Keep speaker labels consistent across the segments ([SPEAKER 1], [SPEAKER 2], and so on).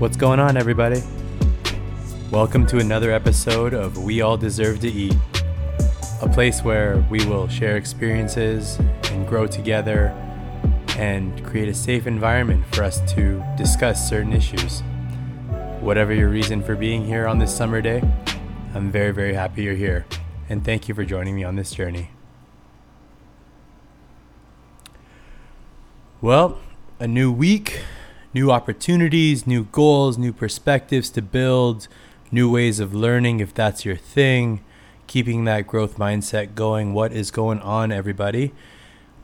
[SPEAKER 1] What's going on, everybody? Welcome to another episode of We All Deserve to Eat, a place where we will share experiences and grow together and create a safe environment for us to discuss certain issues. Whatever your reason for being here on this summer day, I'm very, very happy you're here, and thank you for joining me on this journey. Well, a new week, new opportunities, new goals, new perspectives to build, new ways of learning if that's your thing, keeping that growth mindset going. What is going on, everybody?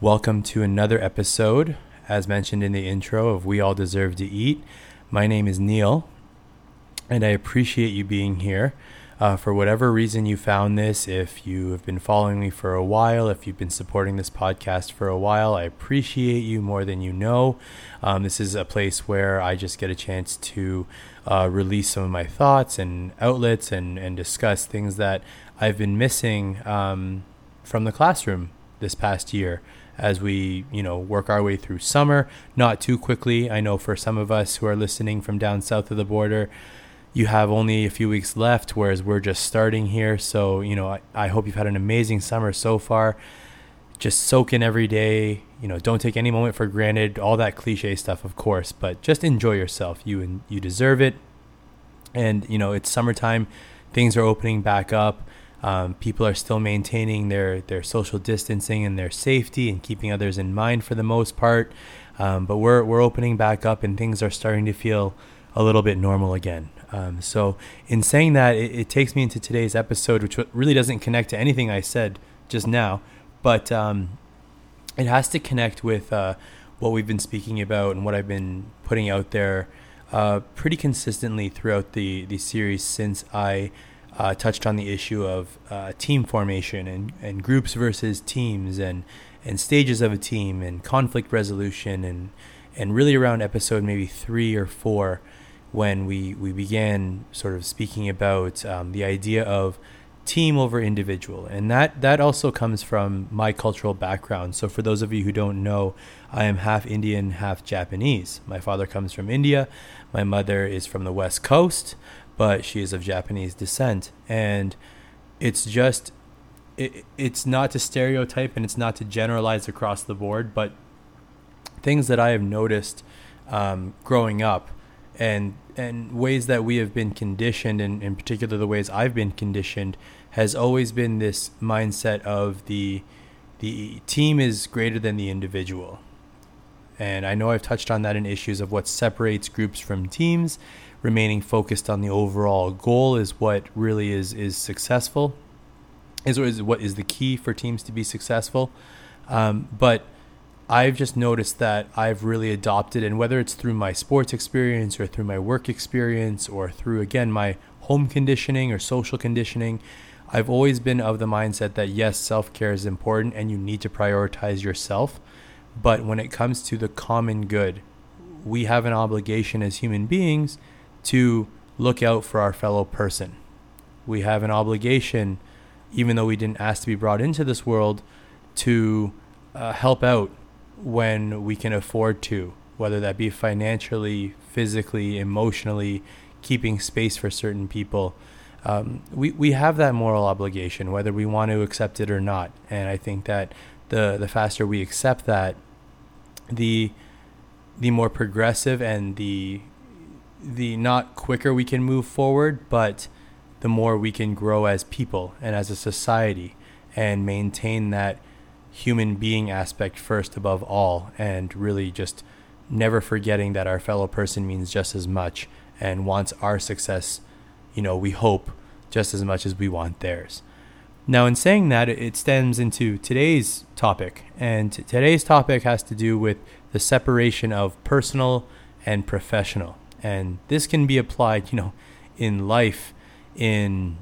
[SPEAKER 1] Welcome to another episode, as mentioned in the intro, of We All Deserve to Eat. My name is Neil, and I appreciate you being here. Uh, for whatever reason you found this, if you have been following me for a while, if you've been supporting this podcast for a while, I appreciate you more than you know. Um, this is a place where I just get a chance to uh, release some of my thoughts and outlets and, and discuss things that I've been missing um, from the classroom this past year as we you know work our way through summer not too quickly i know for some of us who are listening from down south of the border you have only a few weeks left, whereas we're just starting here. So, you know, I, I hope you've had an amazing summer so far. Just soak in every day. You know, don't take any moment for granted. All that cliche stuff, of course, but just enjoy yourself. You and you deserve it. And you know, it's summertime. Things are opening back up. Um, people are still maintaining their their social distancing and their safety and keeping others in mind for the most part. Um, but we're we're opening back up, and things are starting to feel a little bit normal again. Um, so, in saying that, it, it, takes me into today's episode, which really doesn't connect to anything I said just now, but um, it has to connect with uh, what we've been speaking about and what I've been putting out there uh, pretty consistently throughout the, the series since I uh, touched on the issue of uh, team formation and, and groups versus teams and, and stages of a team and conflict resolution and, and really around episode maybe three or four when we, we began sort of speaking about um, the idea of team over individual. And that, that also comes from my cultural background. So, for those of you who don't know, I am half Indian, half Japanese. My father comes from India, my mother is from the West Coast, but she is of Japanese descent. And it's just, it, it's not to stereotype and it's not to generalize across the board, but things that I have noticed um, growing up and and ways that we have been conditioned and in particular the ways I've been conditioned has always been this mindset of the the team is greater than the individual. And I know I've touched on that in issues of what separates groups from teams. Remaining focused on the overall goal is what really is is successful. Is, what is the key for teams to be successful. Um, but I've just noticed that I've really adopted, and whether it's through my sports experience or through my work experience or through, again, my home conditioning or social conditioning, I've always been of the mindset that yes, self care is important and you need to prioritize yourself. But when it comes to the common good, we have an obligation as human beings to look out for our fellow person. We have an obligation, even though we didn't ask to be brought into this world, to uh, help out when we can afford to, whether that be financially, physically, emotionally, keeping space for certain people. Um, we, we have that moral obligation, whether we want to accept it or not. And I think that the, the faster we accept that, the the more progressive and the the not quicker we can move forward, but the more we can grow as people and as a society and maintain that human being aspect first above all and really just never forgetting that our fellow person means just as much and wants our success, you know, we hope just as much as we want theirs. Now, in saying that, it stems into today's topic, and today's topic has to do with the separation of personal and professional. And this can be applied, you know, in life, in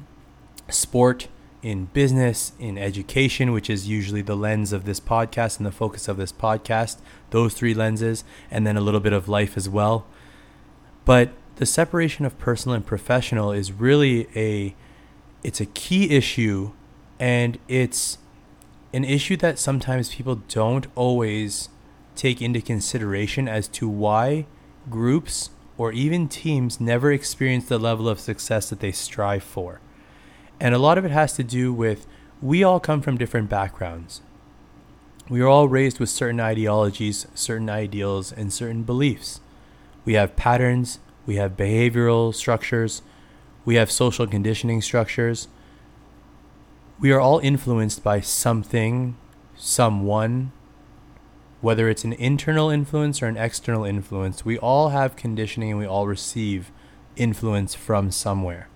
[SPEAKER 1] sport, in business, in education, which is usually the lens of this podcast and the focus of this podcast, those three lenses, and then a little bit of life as well. But the separation of personal and professional is really a it's a key issue and it's an issue that sometimes people don't always take into consideration as to why groups or even teams never experience the level of success that they strive for. And a lot of it has to do with we all come from different backgrounds. We are all raised with certain ideologies, certain ideals, and certain beliefs. We have patterns, we have behavioral structures, we have social conditioning structures. We are all influenced by something, someone, whether it's an internal influence or an external influence. We all have conditioning and we all receive influence from somewhere.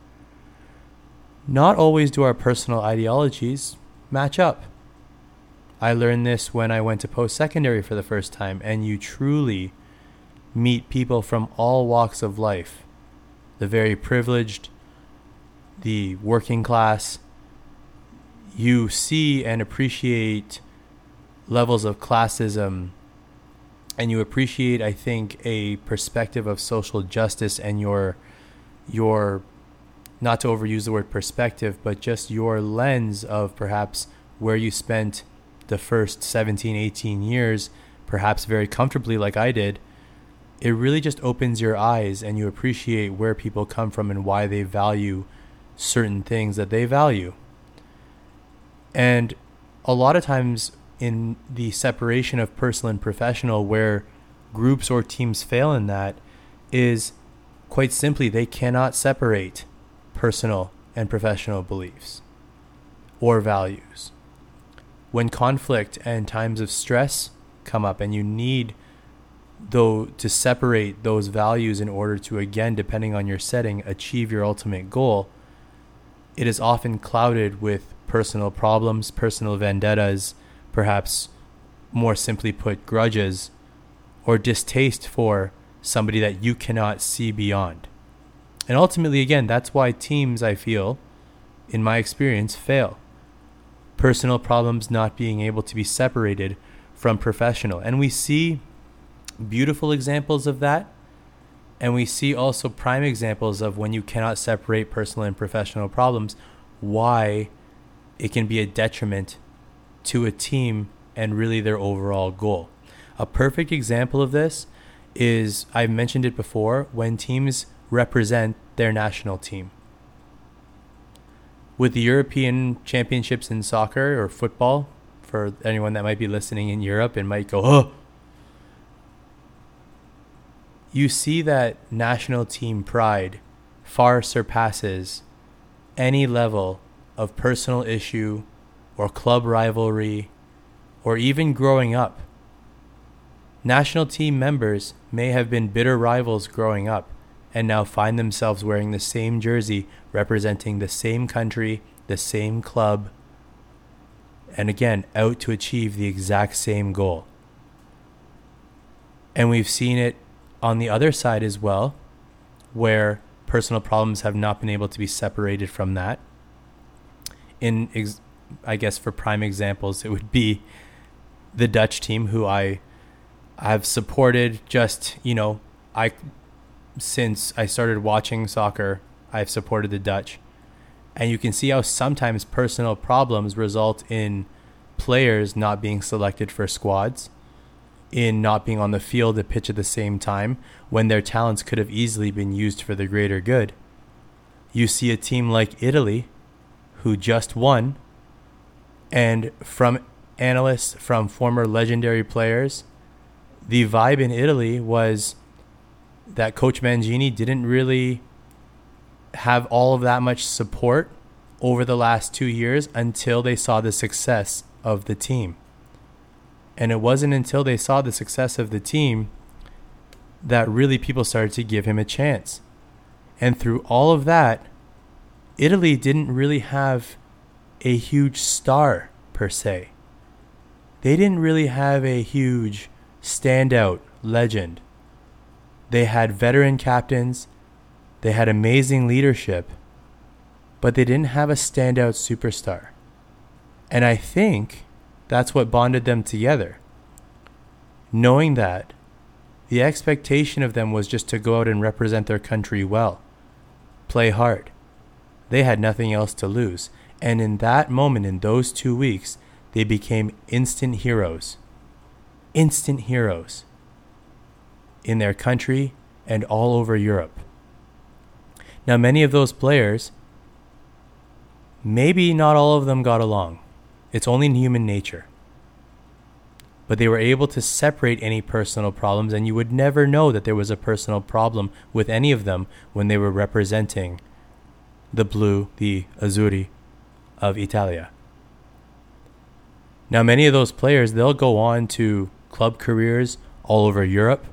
[SPEAKER 1] Not always do our personal ideologies match up. I learned this when I went to post secondary for the first time, and you truly meet people from all walks of life the very privileged, the working class. You see and appreciate levels of classism, and you appreciate, I think, a perspective of social justice and your your not to overuse the word perspective, but just your lens of perhaps where you spent the first 17, 18 years, perhaps very comfortably, like I did, it really just opens your eyes and you appreciate where people come from and why they value certain things that they value. And a lot of times in the separation of personal and professional, where groups or teams fail in that, is quite simply they cannot separate personal and professional beliefs or values. When conflict and times of stress come up and you need though to separate those values in order to again depending on your setting achieve your ultimate goal it is often clouded with personal problems personal vendettas perhaps more simply put grudges or distaste for somebody that you cannot see beyond and ultimately again that's why teams i feel in my experience fail personal problems not being able to be separated from professional and we see beautiful examples of that. And we see also prime examples of when you cannot separate personal and professional problems, why it can be a detriment to a team and really their overall goal. A perfect example of this is I've mentioned it before when teams represent their national team. With the European Championships in soccer or football, for anyone that might be listening in Europe and might go, oh, you see that national team pride far surpasses any level of personal issue or club rivalry or even growing up. National team members may have been bitter rivals growing up and now find themselves wearing the same jersey representing the same country, the same club, and again, out to achieve the exact same goal. And we've seen it on the other side as well, where personal problems have not been able to be separated from that. In, ex- I guess, for prime examples, it would be the Dutch team, who I have supported. Just you know, I since I started watching soccer, I've supported the Dutch, and you can see how sometimes personal problems result in players not being selected for squads in not being on the field at pitch at the same time when their talents could have easily been used for the greater good. You see a team like Italy, who just won, and from analysts, from former legendary players, the vibe in Italy was that Coach Mancini didn't really have all of that much support over the last two years until they saw the success of the team. And it wasn't until they saw the success of the team that really people started to give him a chance. And through all of that, Italy didn't really have a huge star per se. They didn't really have a huge standout legend. They had veteran captains, they had amazing leadership, but they didn't have a standout superstar. And I think that's what bonded them together. Knowing that, the expectation of them was just to go out and represent their country well, play hard. They had nothing else to lose. And in that moment, in those two weeks, they became instant heroes. Instant heroes in their country and all over Europe. Now, many of those players, maybe not all of them got along. It's only in human nature. But they were able to separate any personal problems, and you would never know that there was a personal problem with any of them when they were representing the blue, the Azzurri of Italia. Now, many of those players, they'll go on to club careers all over Europe.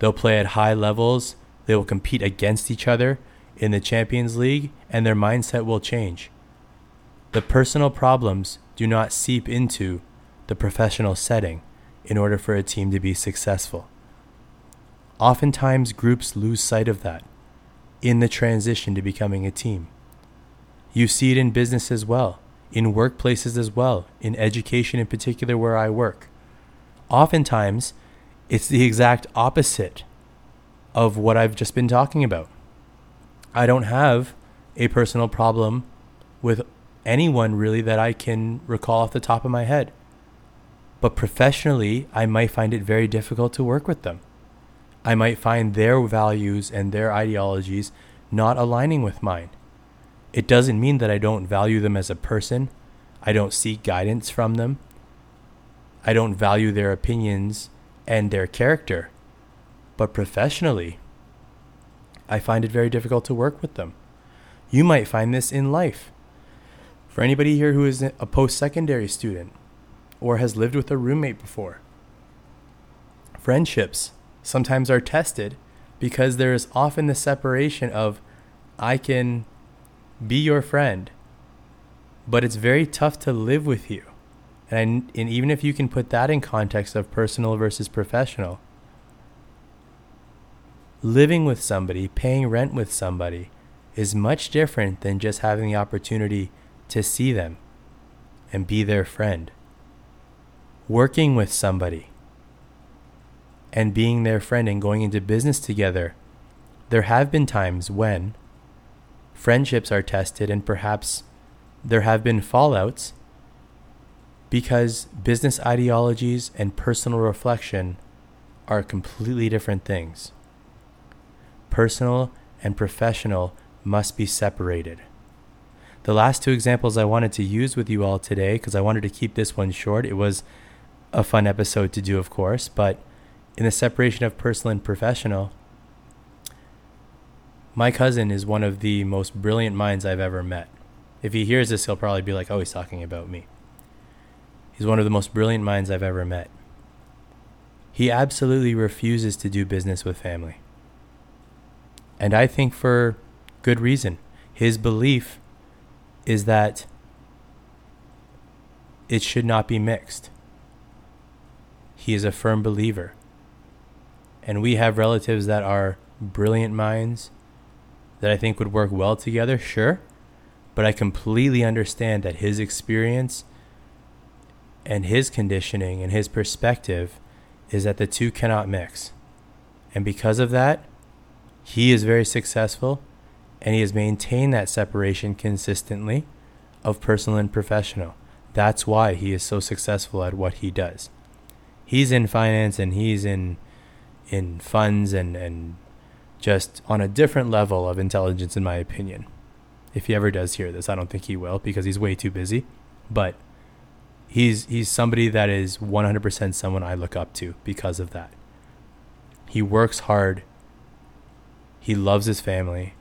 [SPEAKER 1] They'll play at high levels. They will compete against each other in the Champions League, and their mindset will change. The personal problems do not seep into the professional setting in order for a team to be successful. Oftentimes, groups lose sight of that in the transition to becoming a team. You see it in business as well, in workplaces as well, in education in particular, where I work. Oftentimes, it's the exact opposite of what I've just been talking about. I don't have a personal problem with anyone really that I can recall off the top of my head. But professionally, I might find it very difficult to work with them. I might find their values and their ideologies not aligning with mine. It doesn't mean that I don't value them as a person. I don't seek guidance from them. I don't value their opinions and their character. But professionally, I find it very difficult to work with them. You might find this in life. For anybody here who is a post secondary student or has lived with a roommate before, friendships sometimes are tested because there is often the separation of I can be your friend, but it's very tough to live with you. And, and even if you can put that in context of personal versus professional, living with somebody, paying rent with somebody, is much different than just having the opportunity to see them and be their friend. Working with somebody and being their friend and going into business together, there have been times when friendships are tested and perhaps there have been fallouts because business ideologies and personal reflection are completely different things. Personal and professional must be separated. The last two examples I wanted to use with you all today, because I wanted to keep this one short, it was a fun episode to do, of course, but in the separation of personal and professional, my cousin is one of the most brilliant minds I've ever met. If he hears this, he'll probably be like, oh, he's talking about me. He's one of the most brilliant minds I've ever met. He absolutely refuses to do business with family. And I think for good reason. His belief is that it should not be mixed. He is a firm believer and we have relatives that are brilliant minds that I think would work well together, sure. But I completely understand that his experience and his conditioning and his perspective is that the two cannot mix. And because of that, he is very successful and he has maintained that separation consistently of personal and professional. That's why he is so successful at what he does. He's in finance and he's in in funds and, and just on a different level of intelligence, in my opinion. If he ever does hear this, I don't think he will because he's way too busy. But he's he's somebody that is 100% someone I look up to because of that. He works hard. He loves his family.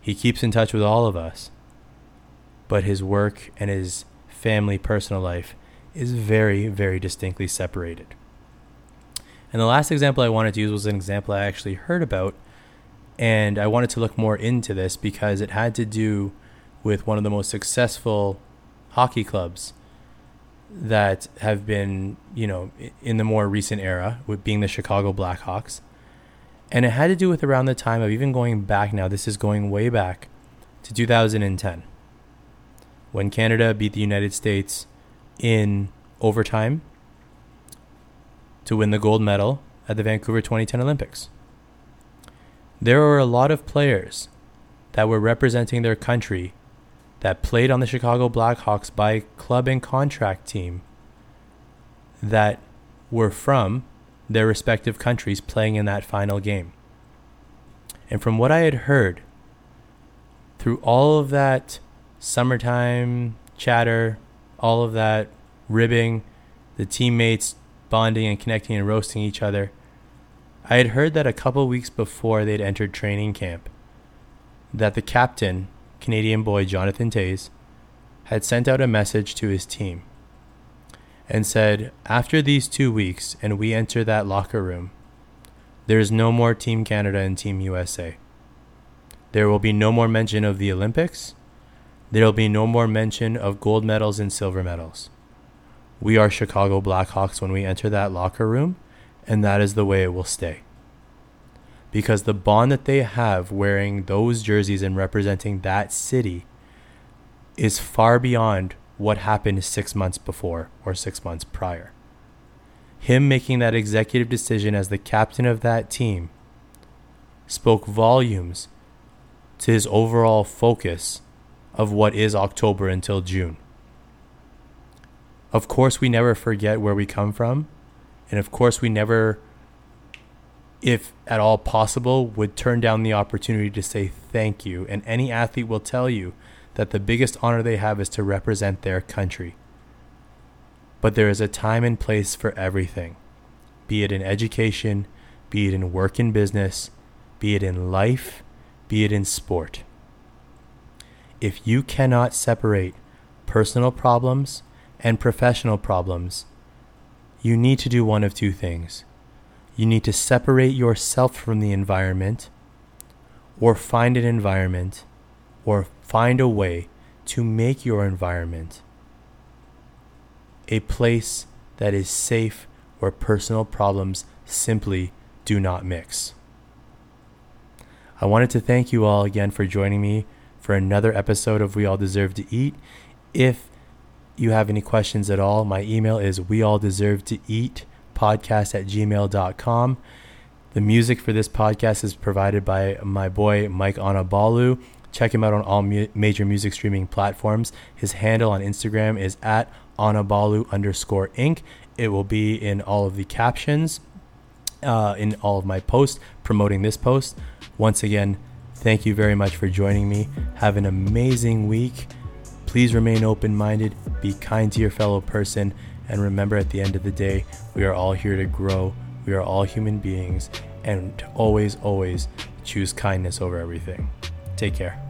[SPEAKER 1] He keeps in touch with all of us. But his work and his family personal life is very very distinctly separated. And the last example I wanted to use was an example I actually heard about. And I wanted to look more into this because it had to do with one of the most successful hockey clubs that have been, you know, in the more recent era, with being the Chicago Blackhawks. And it had to do with around the time of even going back now, this is going way back to 2010, when Canada beat the United States in overtime to win the gold medal at the Vancouver 2010 Olympics. There were a lot of players that were representing their country that played on the Chicago Blackhawks by club and contract team that were from their respective countries playing in that final game. And from what I had heard, through all of that summertime chatter, all of that ribbing, the teammates bonding and connecting and roasting each other, I had heard that a couple weeks before they'd entered training camp, that the captain, Canadian boy Jonathan Toews, had sent out a message to his team and said, After these two weeks and we enter that locker room, there is no more Team Canada and Team USA. There will be no more mention of the Olympics. There will be no more mention of gold medals and silver medals. We are Chicago Blackhawks when we enter that locker room, and that is the way it will stay. Because the bond that they have wearing those jerseys and representing that city is far beyond what happened six months before or six months prior. Him making that executive decision as the captain of that team spoke volumes to his overall focus of what is October until June. Of course, we never forget where we come from. And of course, we never, if at all possible, would turn down the opportunity to say thank you. And any athlete will tell you that the biggest honor they have is to represent their country. But there is a time and place for everything, be it in education, be it in work and business, be it in life, be it in sport. If you cannot separate personal problems and professional problems, you need to do one of two things. You need to separate yourself from the environment, or find an environment, or find a way to make your environment a place that is safe where personal problems simply do not mix. I wanted to thank you all again for joining me for another episode of We All Deserve to Eat. If you have any questions at all, my email is we podcast at gmail.com. The music for this podcast is provided by my boy Mike Anabalu. Check him out on all mu- major music streaming platforms. His handle on Instagram is at Anabalu underscore inc. It will be in all of the captions, uh, in all of my posts promoting this post. Once again, thank you very much for joining me. Have an amazing week. Please remain open minded, be kind to your fellow person, and remember at the end of the day, we are all here to grow. We are all human beings, and always, always choose kindness over everything. Take care.